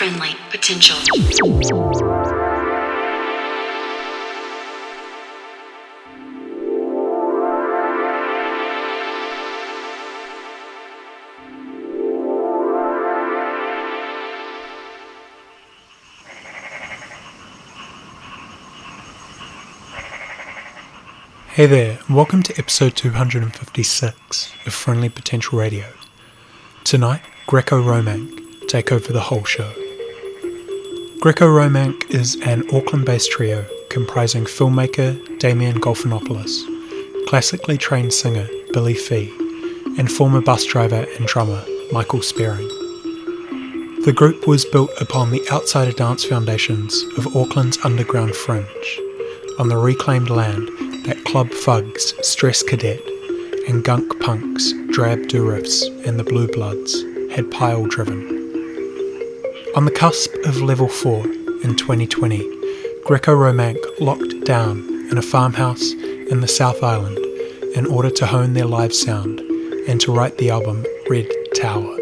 friendly potential. Hey there, welcome to episode 256 of Friendly Potential Radio. Tonight, Greco Romank take over the whole show. Greco Romank is an Auckland based trio comprising filmmaker Damien Golfinopoulos, classically trained singer Billy Fee, and former bus driver and drummer Michael Spearing. The group was built upon the outsider dance foundations of Auckland's underground fringe, on the reclaimed land that Club Fugs, Stress Cadet, and Gunk Punks, Drab Durifs, and the Blue Bloods had pile driven. On the cusp of level 4 in 2020, Greco Romank locked down in a farmhouse in the South Island in order to hone their live sound and to write the album Red Tower.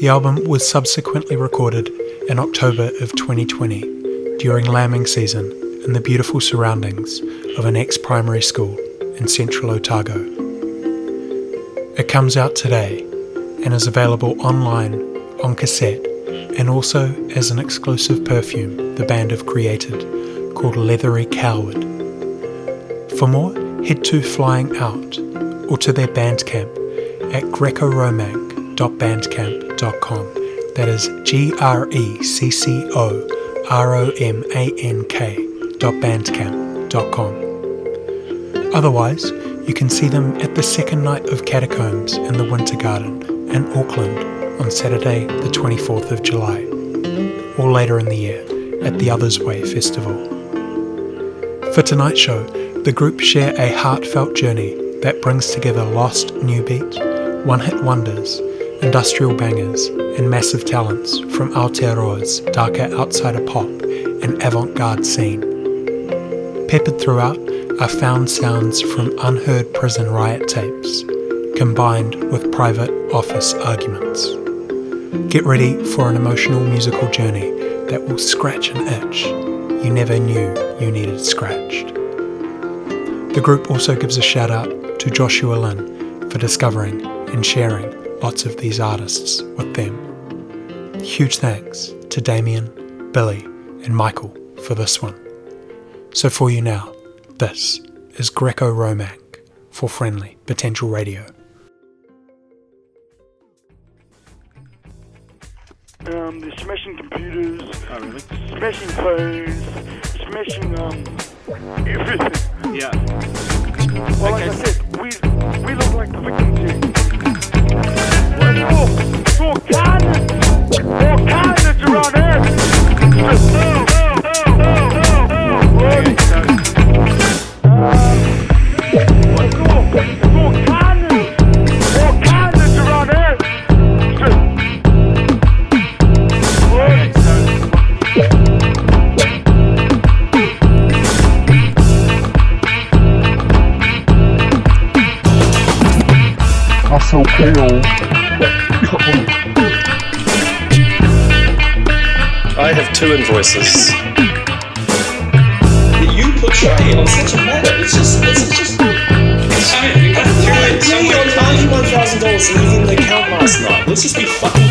The album was subsequently recorded in October of 2020 during lambing season in the beautiful surroundings of an ex primary school in central Otago. It comes out today and is available online, on cassette, and also as an exclusive perfume the band have created called Leathery Coward. For more, head to Flying Out or to their Bandcamp at grecoromank.bandcamp.com. That is G R C C O R O M A N K www.bandcamp.com. Otherwise, you can see them at the second night of Catacombs in the Winter Garden in Auckland on Saturday, the 24th of July, or later in the year at the Others Way Festival. For tonight's show, the group share a heartfelt journey that brings together lost new beat, one hit wonders, industrial bangers, and massive talents from Aotearoa's darker outsider pop and avant garde scene. Peppered throughout are found sounds from unheard prison riot tapes, combined with private office arguments. Get ready for an emotional musical journey that will scratch an itch you never knew you needed scratched. The group also gives a shout out to Joshua Lynn for discovering and sharing lots of these artists with them. Huge thanks to Damien, Billy, and Michael for this one. So for you now, this is Greco Romank for Friendly Potential Radio. Um, they're smashing computers, oh, really? smashing phones, smashing um everything. Yeah. Well, Okay. like I said, we we look like the victims here. More, more carnage, more carnage around here. Just, oh, oh, oh, oh, oh, oh. Okay, so More, more Hustle kill. I have two invoices. You portray on such a matter. It's just, it's just. I agree on ninety-one thousand dollars leaving the account last night. Let's just be fucking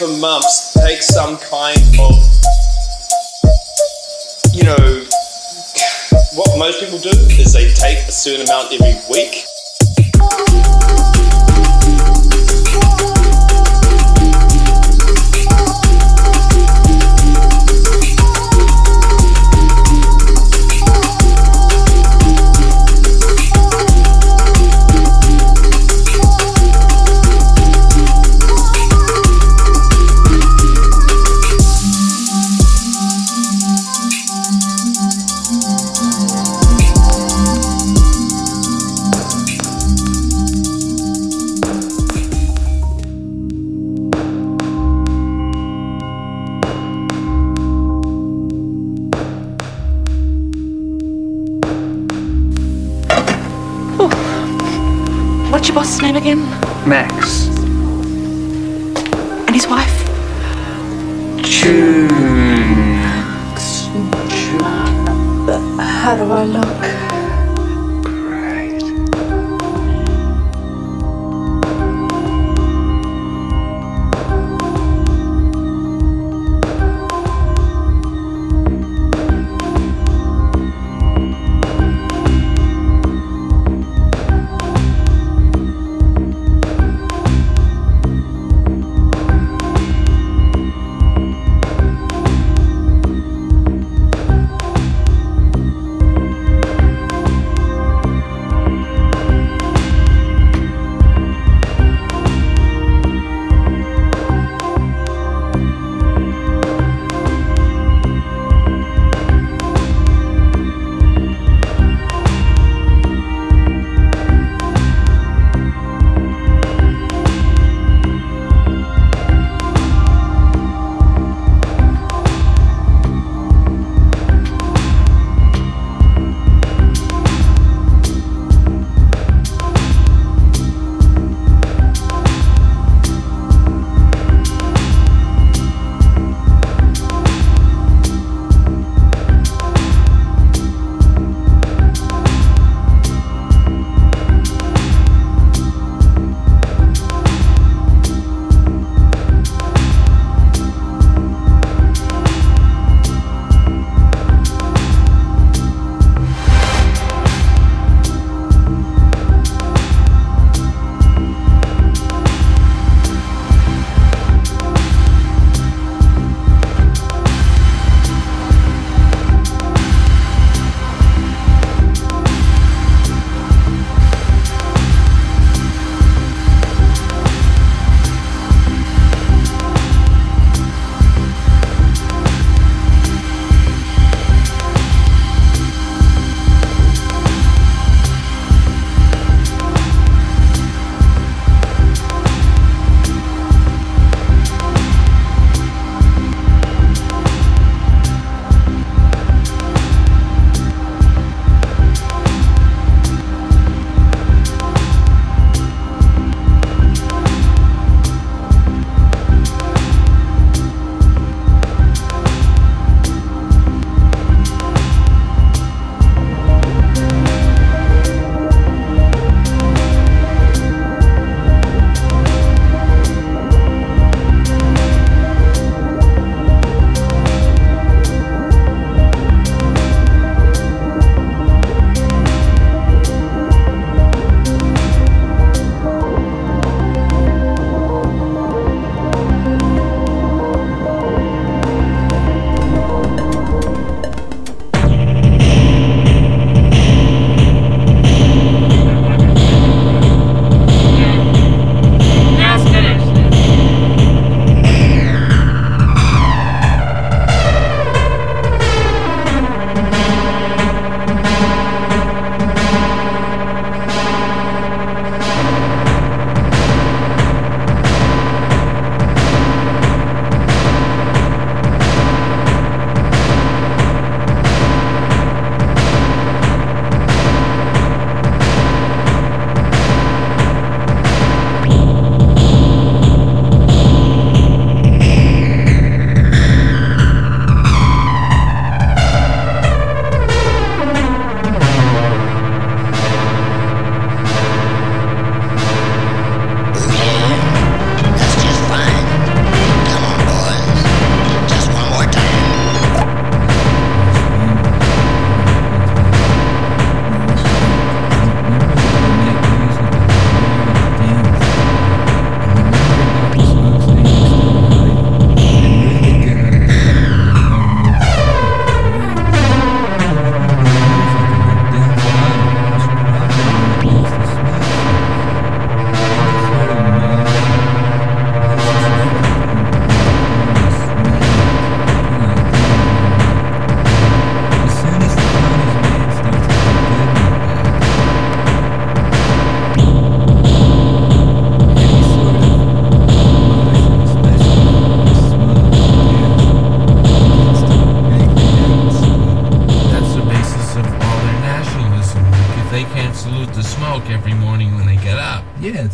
for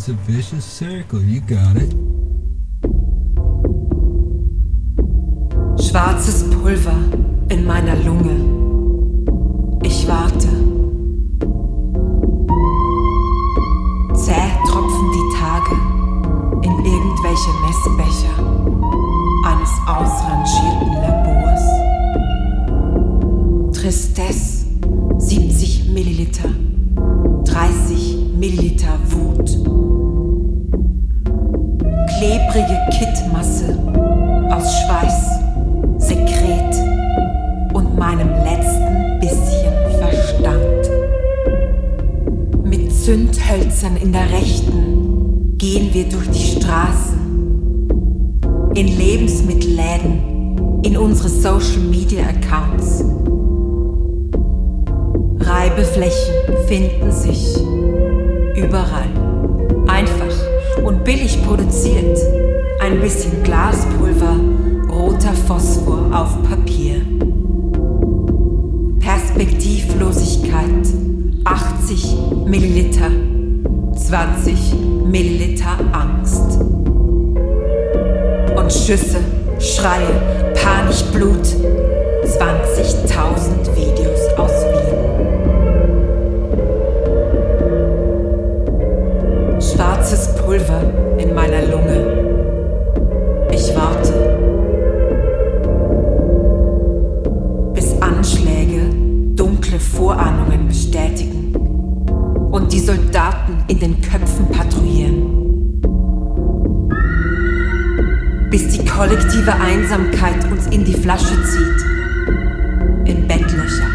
a vicious circle. Kollektive Einsamkeit uns in die Flasche zieht. In Bettlöcher,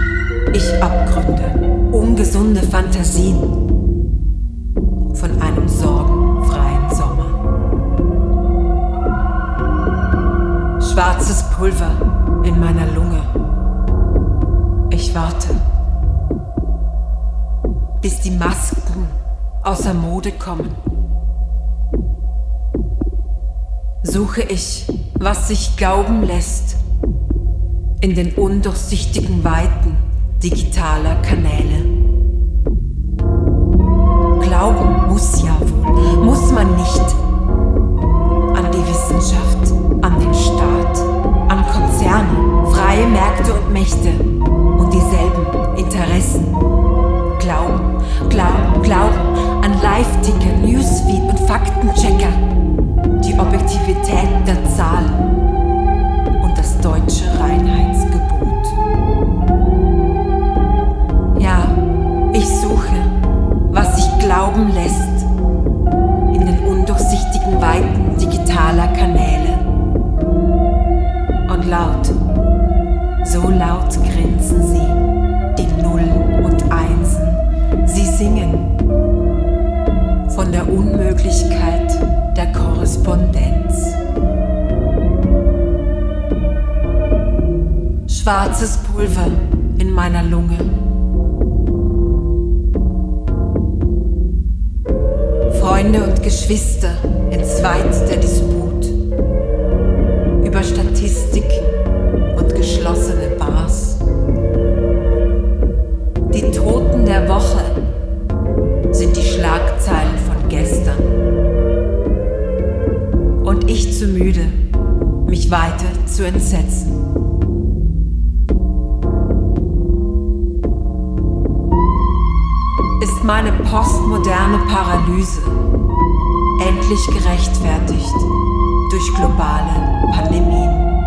Ich-Abgründe, ungesunde Fantasien von einem sorgenfreien Sommer. Schwarzes Pulver in meiner Lunge. Ich warte, bis die Masken außer Mode kommen. Suche ich, was sich glauben lässt, in den undurchsichtigen Weiten digitaler Kanäle. Glauben muss ja wohl, muss man nicht an die Wissenschaft, an den Staat, an Konzerne, freie Märkte und Mächte und dieselben Interessen. Glauben, glauben, glauben an Live-Ticker, Newsfeed und Faktenchecker, Objektivität der Zahlen und das deutsche Reinheitsgebot. Ja, ich suche, was sich glauben lässt in den undurchsichtigen Weiten digitaler Kanäle. Und laut, so laut grinsen sie, die Nullen und Einsen. Sie singen von der Unmöglichkeit Schwarzes Pulver in meiner Lunge. Freunde und Geschwister entzweit der Disput über Statistiken und geschlossene Bars. Die Toten der Woche sind die Schlagzeilen von gestern. Und ich zu müde, mich weiter zu entsetzen. Postmoderne Paralyse endlich gerechtfertigt durch globale Pandemien?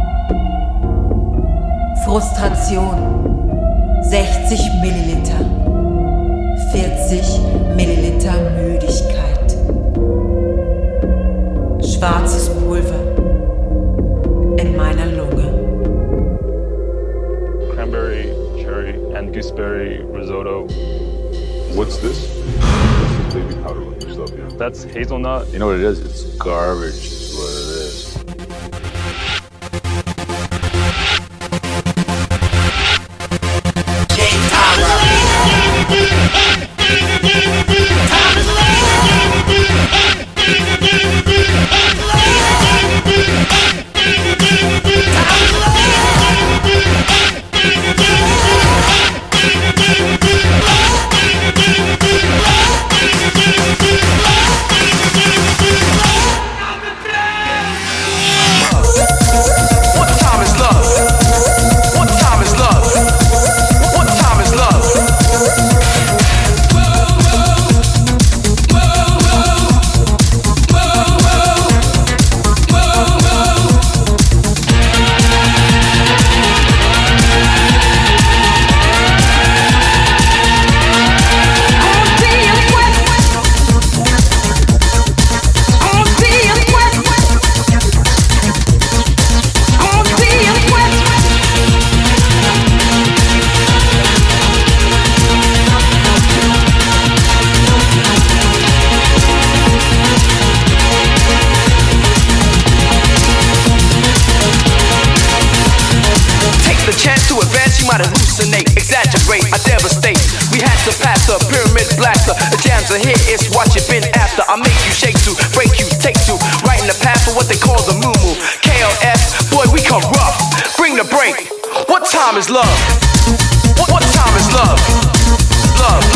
Frustration 60 Milliliter, 40 Milliliter Müdigkeit, schwarzes Pulver in meiner Lunge. cranberry, cherry, and gooseberry risotto. What's this? This is baby powder with your stuff, yeah. That's hazelnut. You know what it is? It's garbage. break. What time is love? What time is love? Love.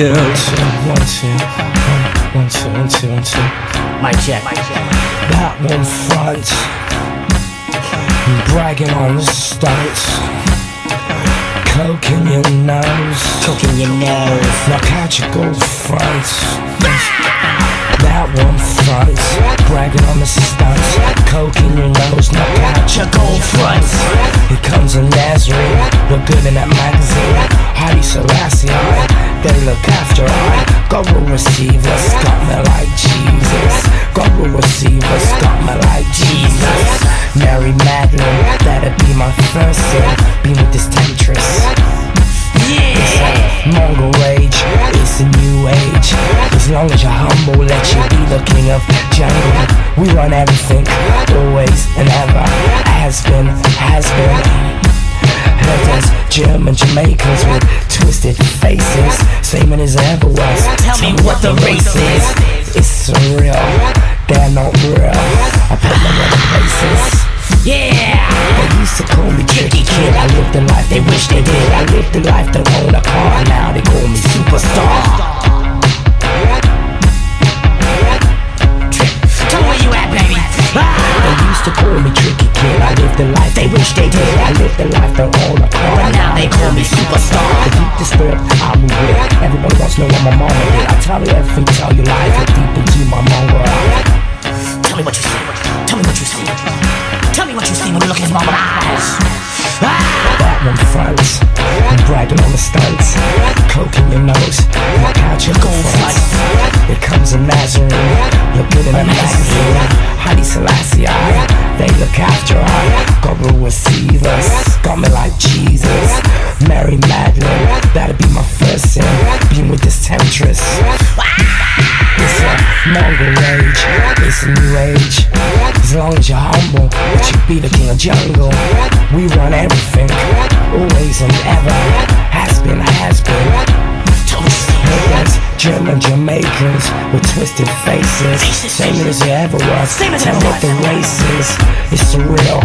To kill. One, two, one, two, one, two, one, two. My check. That one front. Bragging on the stunts. Coke in your nose. Coke in your nose. Now catch a gold front. That one front. Bragging on the stunts. A gold front. Here comes a. Look good in that magazine. Haile Selassie. They look after I. God will receive us. Got me like Jesus. God will receive us. Got me like Jesus. Mary Magdalene. That'd be my first sin. Be with this temptress. It's a uh, Mongol rage, it's a new age. As long as you're humble, let you be the king of jungle. We run everything, always and ever. Has been, has been. Heard there's German Jamaicans with twisted faces, same as ever was. Tell me what the race is. It's surreal, they're not real. I put them in the places. Yeah! They used to call me tricky kid. I lived the life they wish they did. I lived the life to own a car. Now they call me superstar. Used to call me tricky kid. I lived the life they wish they did. I lived the life to own a car. But now they call me superstar. The deep disturbed, I move with. Everybody wants to know what my mama did. I tell you everything, tell you lies. It's a new age. As long as you're humble, but you be the king of jungle. We run everything, always and ever. Has been, has been. There's German Jamaicans with twisted faces. Same as it ever was. Tell me what the race is. It's surreal.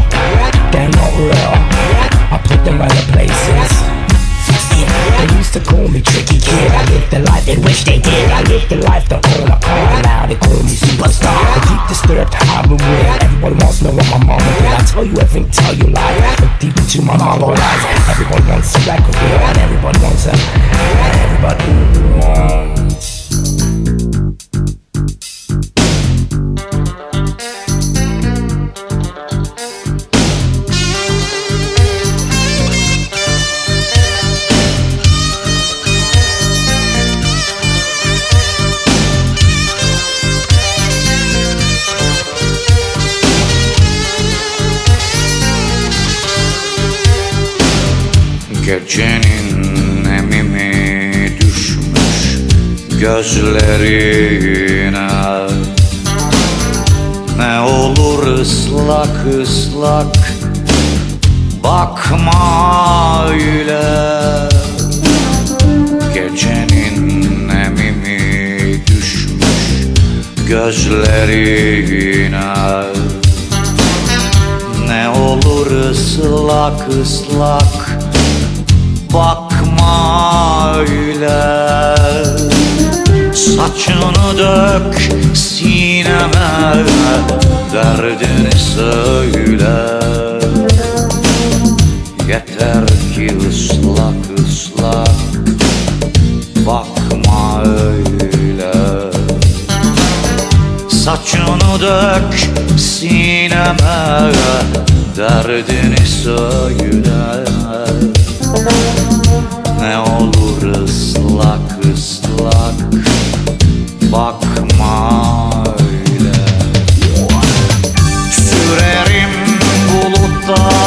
They're not real. I put them in other places. They used to call me tricky kid. I lived the life they wish they did. I lived the life to own a car. Now they call me superstar. The deep disturbed, I've been with. Everyone wants to know what my mama did. I tell you everything, tell you lies. Look deep into my mama eyes. Everyone wants a record and everybody wants a. Everybody wants. Gecenin nemimi düşmüş gözlerine. Ne olur ıslak ıslak bakma öyle. Gecenin nemimi düşmüş gözlerine. Ne olur ıslak ıslak bakma öyle. Saçını dök sineme Derdini söyle. Yeter ki ıslak ıslak Bakma öyle. Saçını dök sineme Derdini söyle ne olur ıslak ıslak bakma öyle. Sürerim buluttan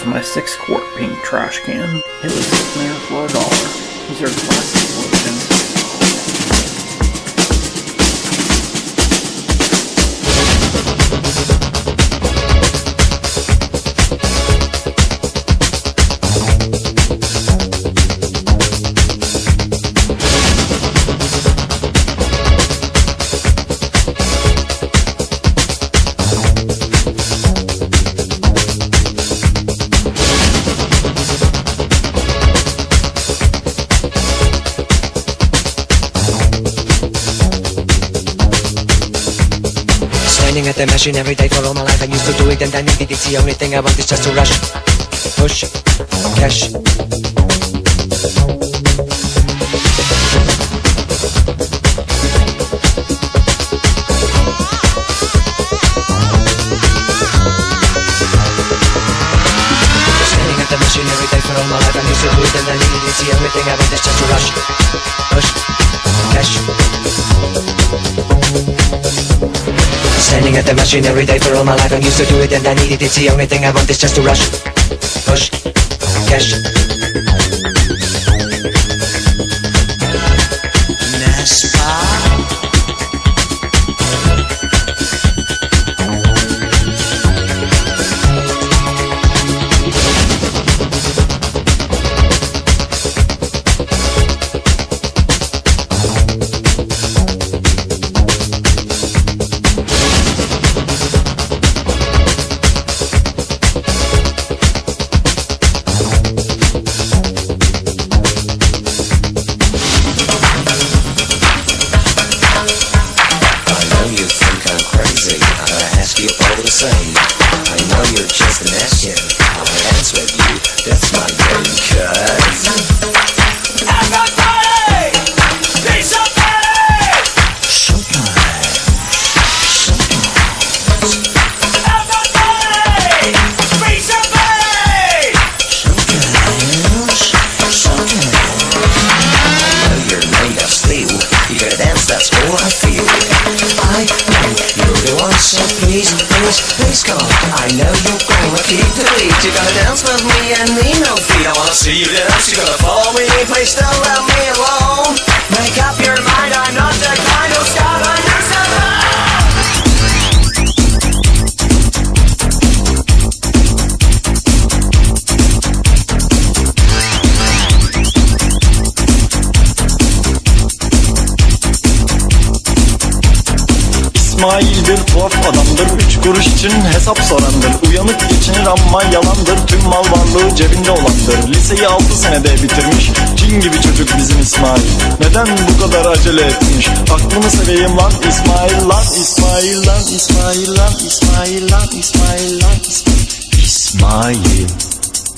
is my six quart pink trash can. It was there for a dollar. These are plastic passion every day for all my life. I used to do it and I need it. It's the only thing I want is just to rush, push, cash. Every day for all my life, I used to do it and I it. The only thing I want is just to rush, push, cash at the machine every day for all my life. I'm used to do it and I need it. It's the only thing I want is just to rush, push, cash. İçin hesap sorandır. Uyanık geçinir ama yalandır. Tüm mal varlığı cebinde olandır. Liseyi altı senede bitirmiş. Cin gibi çocuk bizim İsmail. Neden bu kadar acele etmiş? Aklını seveyim lan İsmail lan İsmail lan İsmail lan İsmail lan İsmail lan İsmail İsmail. İsmail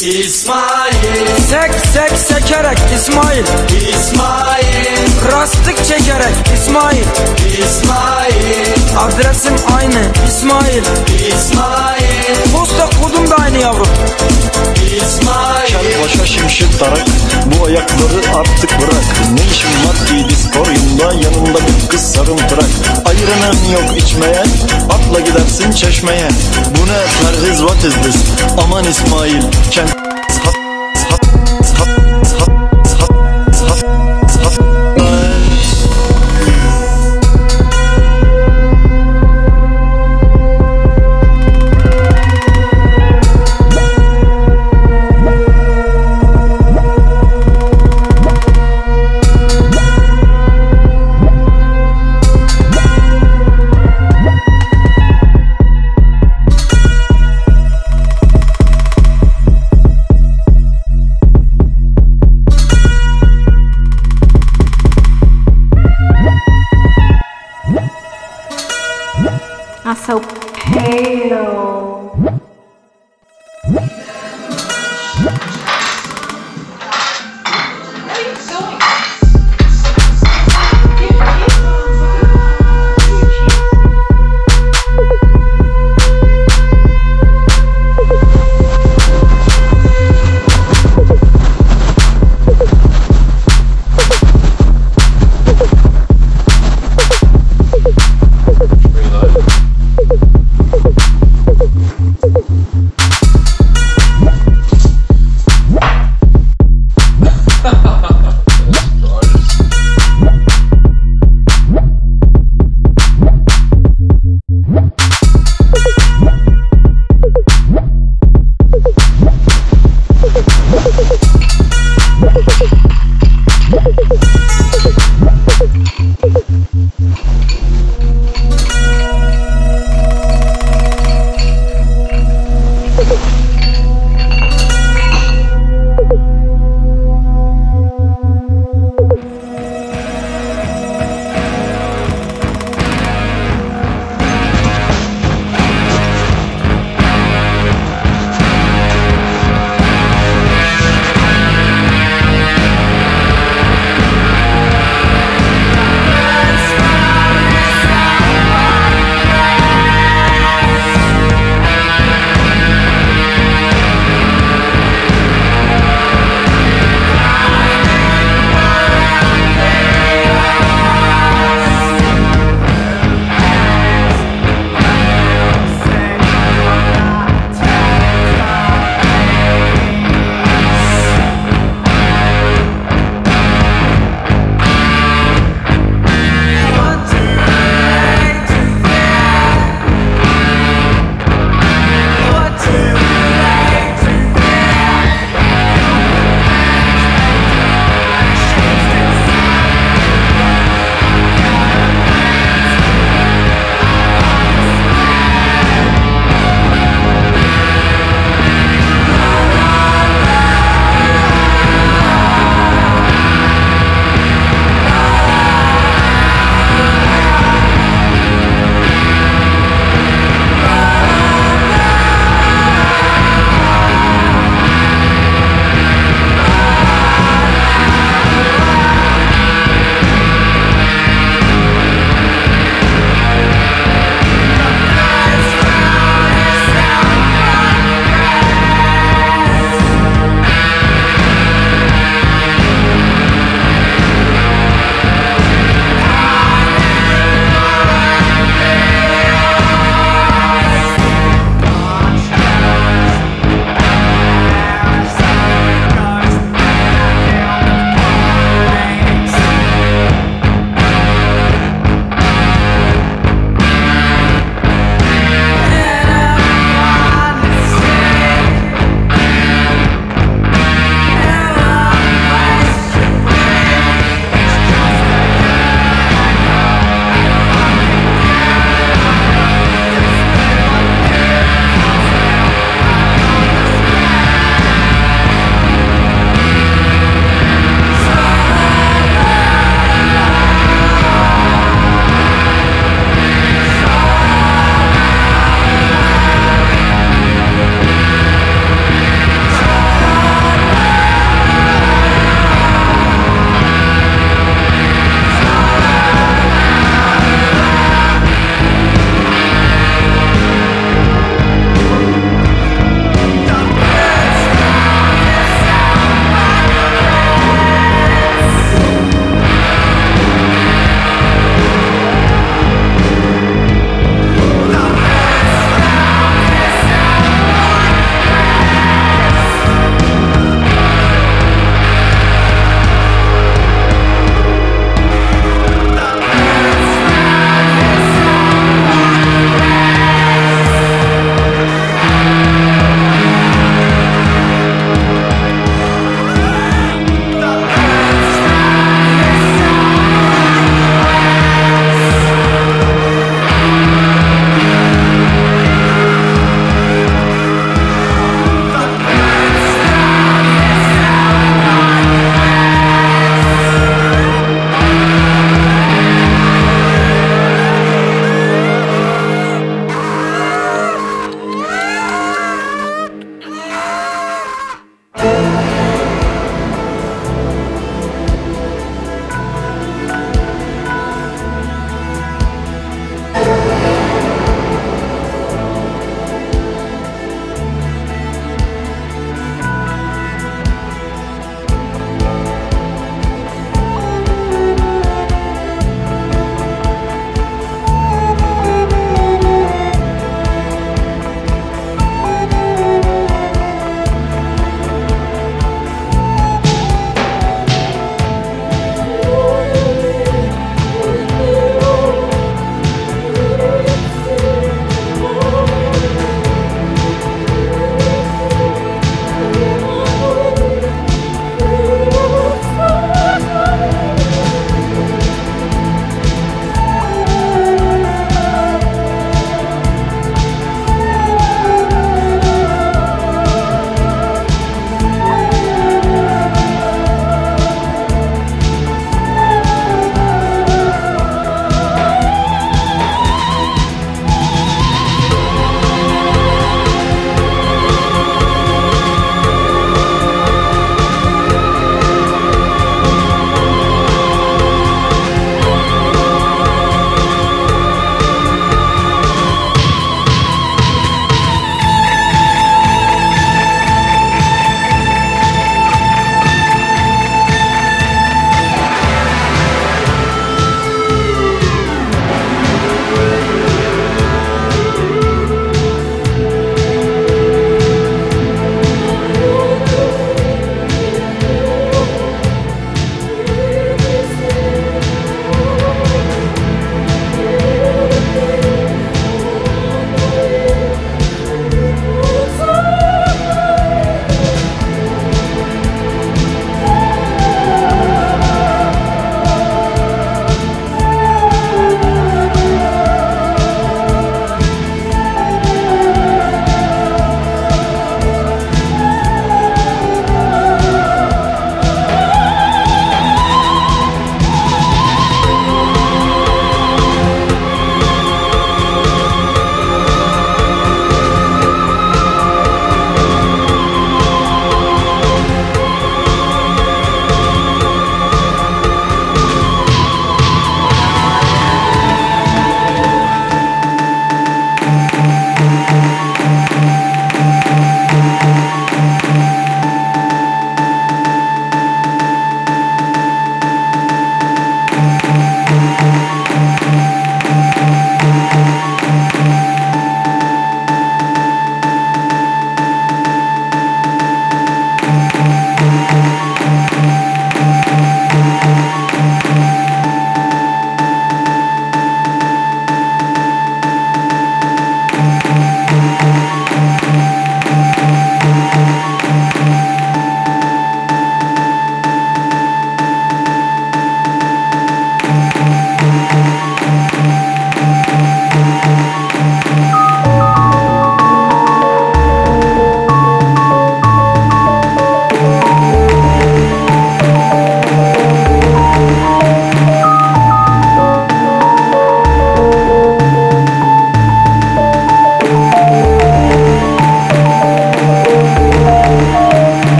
Sek sek sekerek İsmail. İsmail. Rastık çekerek İsmail. İsmail. Adresim aynı İsmail. İsmail. Posta kodum da aynı yavrum. İsmail Kel başa şimşek tarak Bu ayakları artık bırak. Ne işin var ki diskoryumda Yanında bir kız sarımtırak. Ayıranın yok içmeye Atla gidersin çeşmeye. Bu ne perhiz what is this? Aman İsmail Kent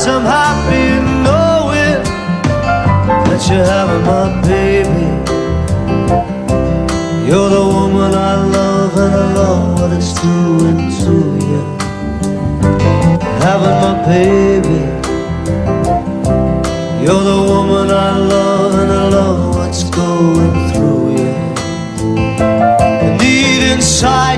guess I'm happy knowing that you're having my baby. You're the woman I love, and I love what it's doing to you. Having my baby. You're the woman I love, and I love what's going through you. The need inside.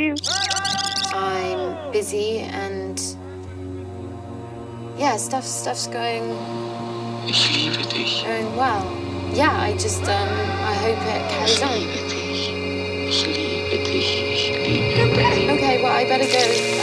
you? I'm busy and yeah, stuff stuff's going. Ich liebe dich. Going well. Yeah, I just um, I hope it carries on. Ich liebe dich. Ich liebe dich. Ich liebe dich. Okay, well I better go.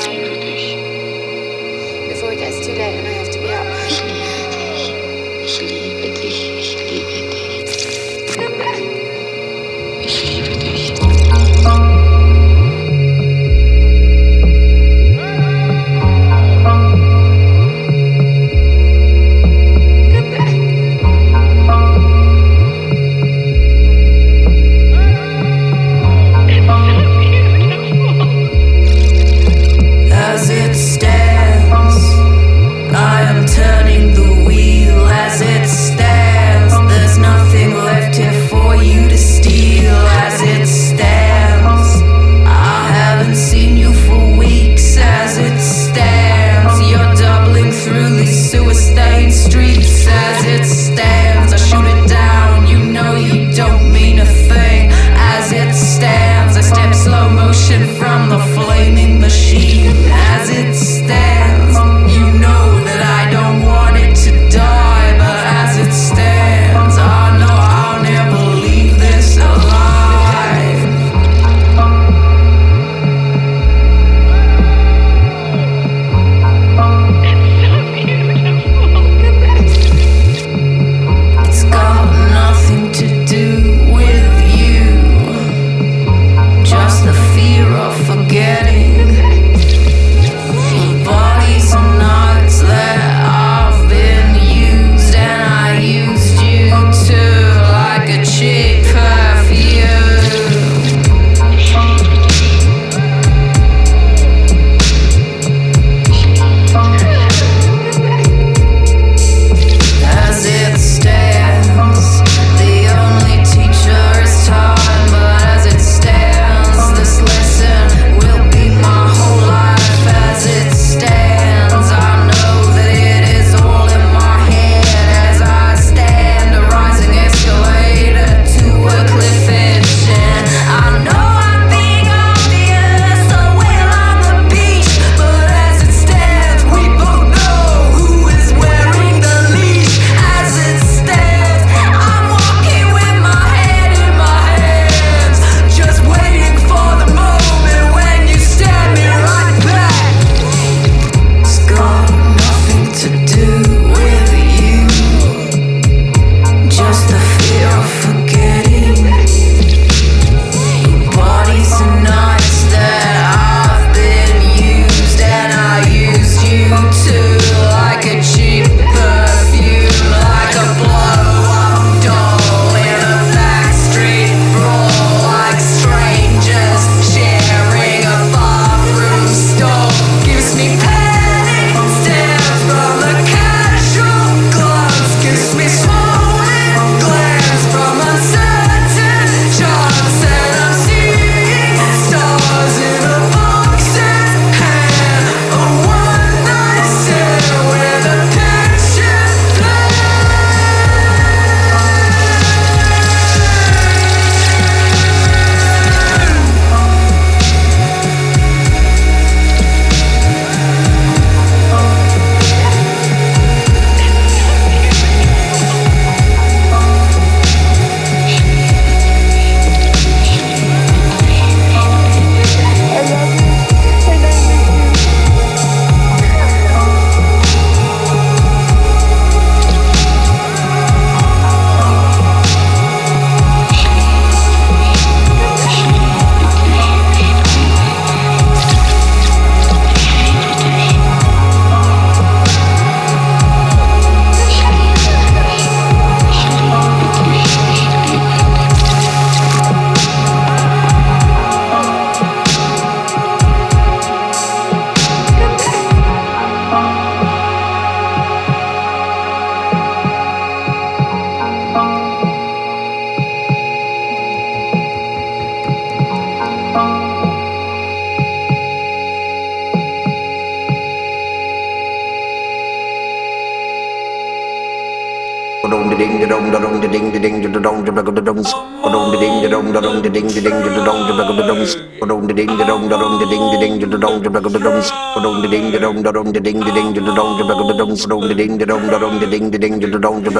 Ding ding da dong dong ding dong dong ding ding dong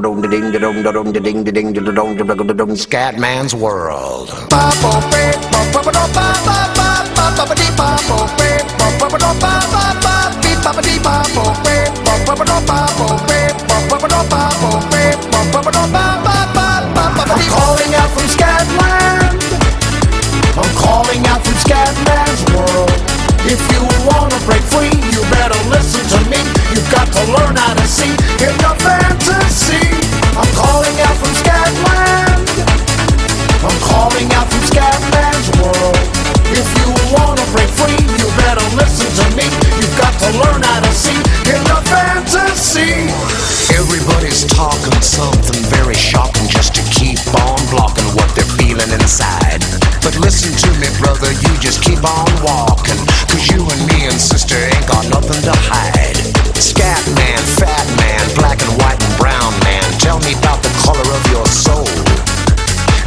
dong ding dong dong ding ding dong dong Scatman's World. I'm calling out from Scatland. I'm calling out from Scatman's world. If you wanna break free, you better listen to me. You've got to learn how to see in your fantasy. I'm calling out from Scatland. I'm calling out from Scatman's world. If you wanna break free, you better listen to me. You've got to learn how to see in your fantasy. Everybody's talking something very shocking just to keep on blocking what they're feeling inside. But listen to me, brother, you just keep on walking. You and me and sister ain't got nothing to hide. Scat man, fat man, black and white and brown man, tell me about the color of your soul.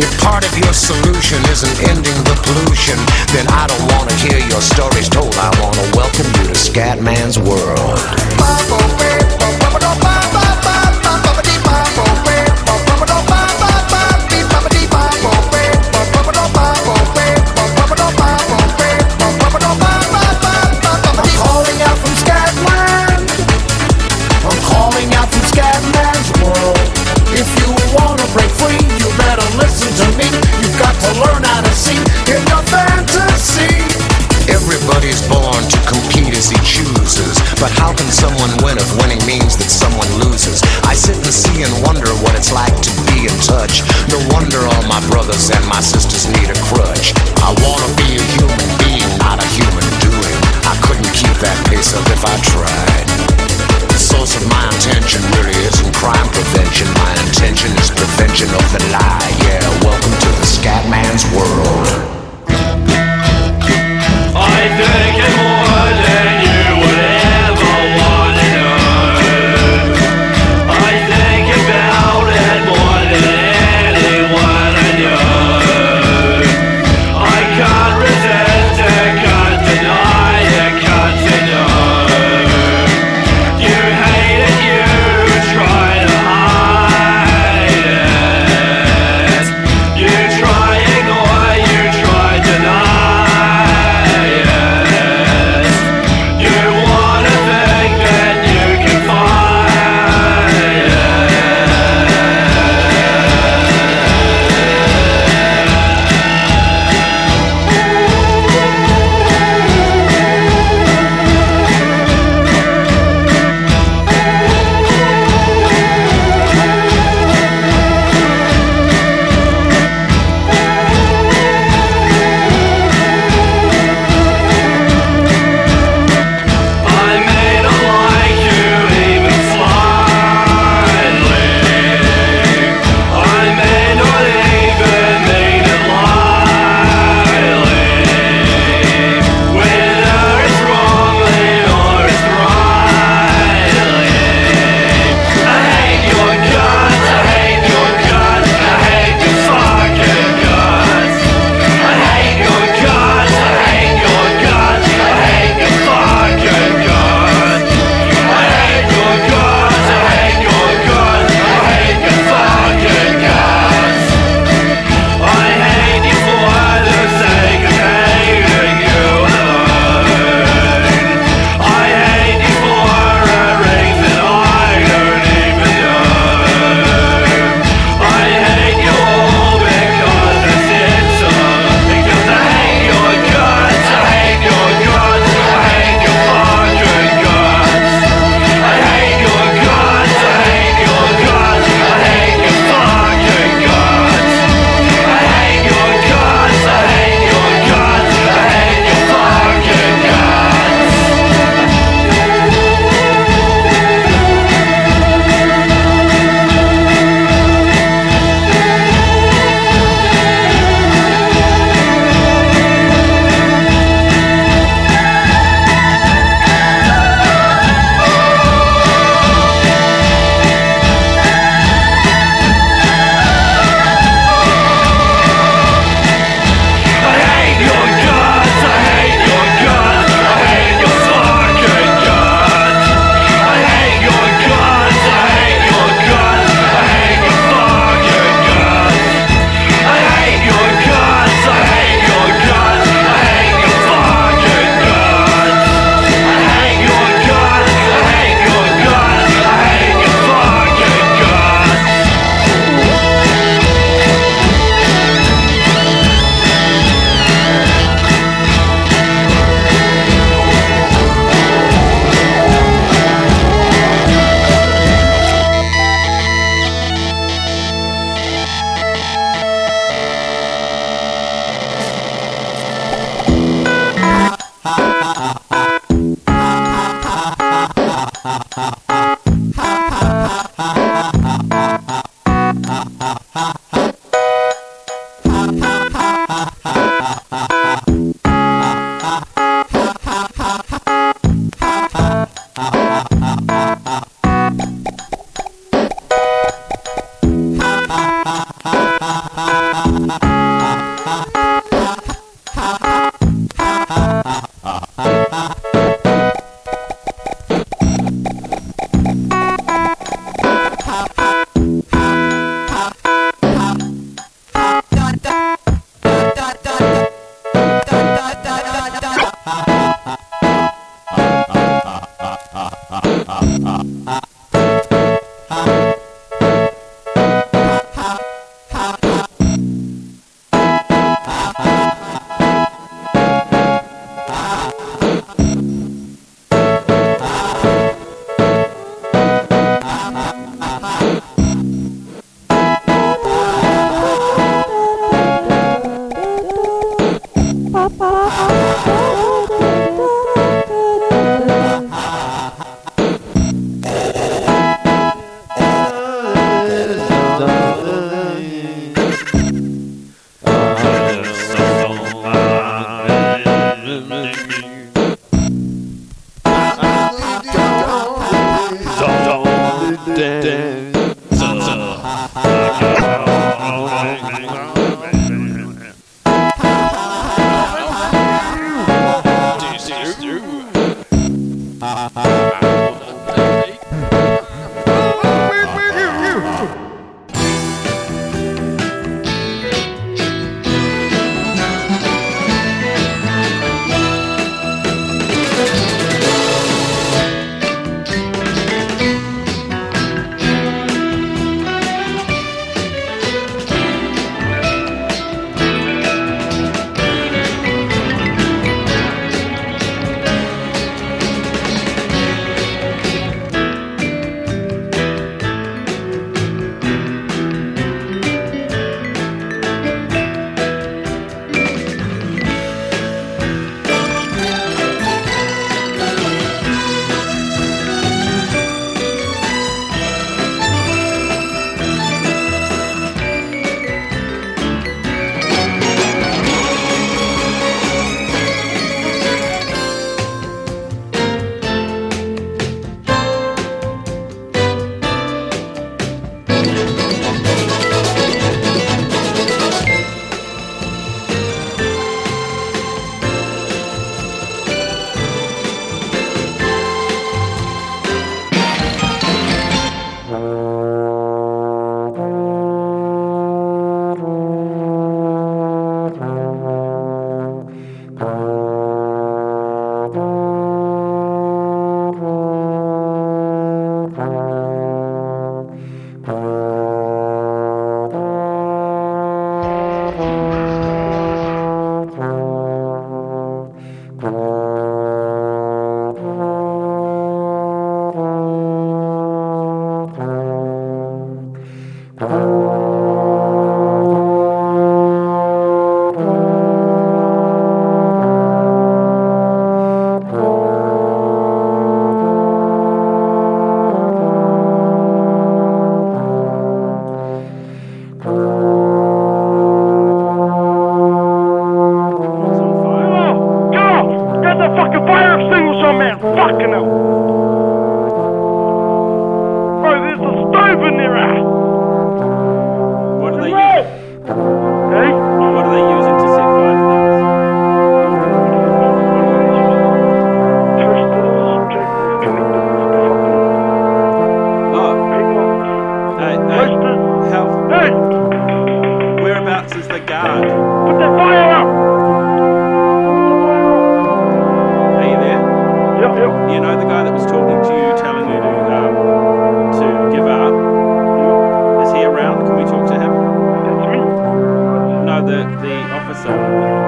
If part of your solution isn't ending the pollution, then I don't wanna hear your stories told. I wanna welcome you to Scatman's world. I'm the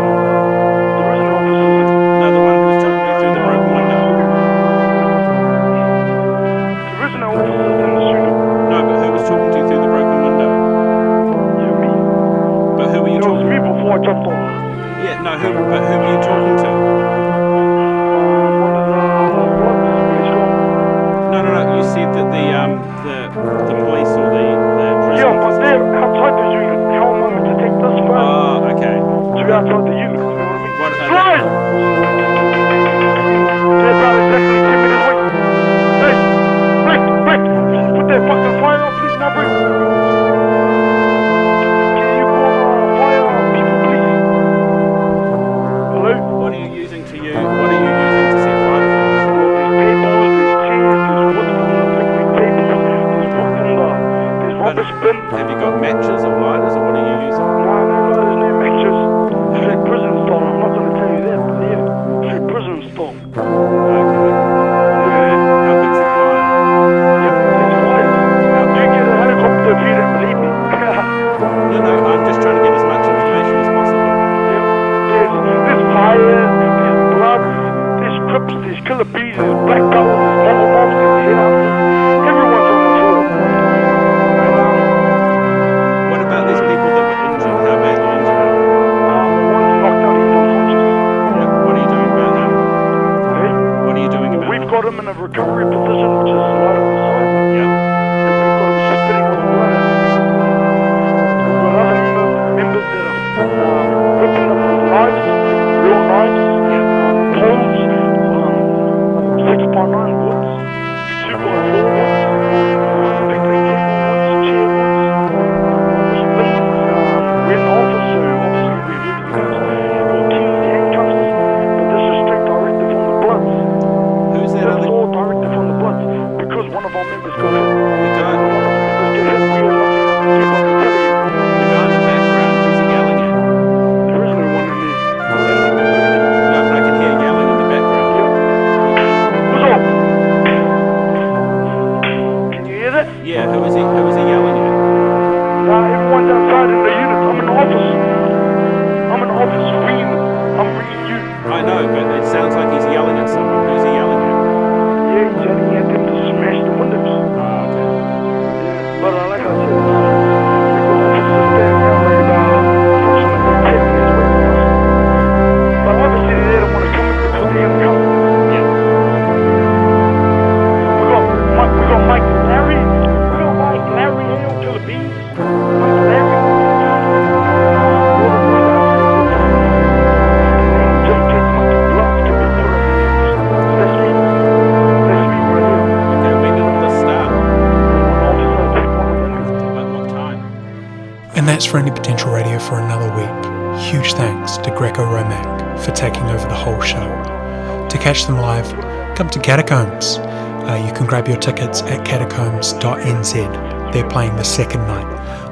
the second night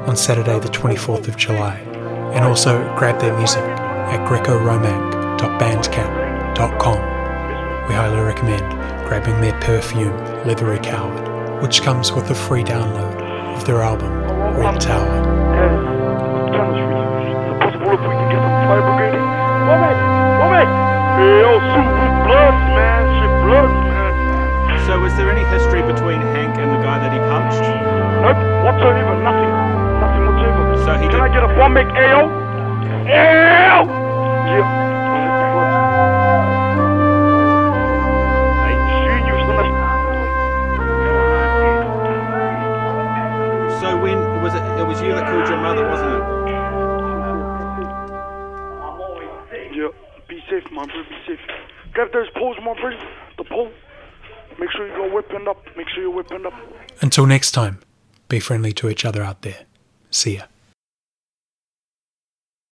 on Saturday, the 24th of July. And also grab their music at grecoromank.bandcamp.com. We highly recommend grabbing their perfume, Leathery Coward, which comes with a free download of their album, Red Tower. He Can did- I get a bomb make AO? AO! Yeah. Hey, seeing you, son of- So when was it? It was you that killed your mother, wasn't it? Yeah, be safe, my bro, be safe. Grab those poles, my bro. The pole. Make sure you go whipping up. Make sure you're whipping up. Until next time, be friendly to each other out there. See ya.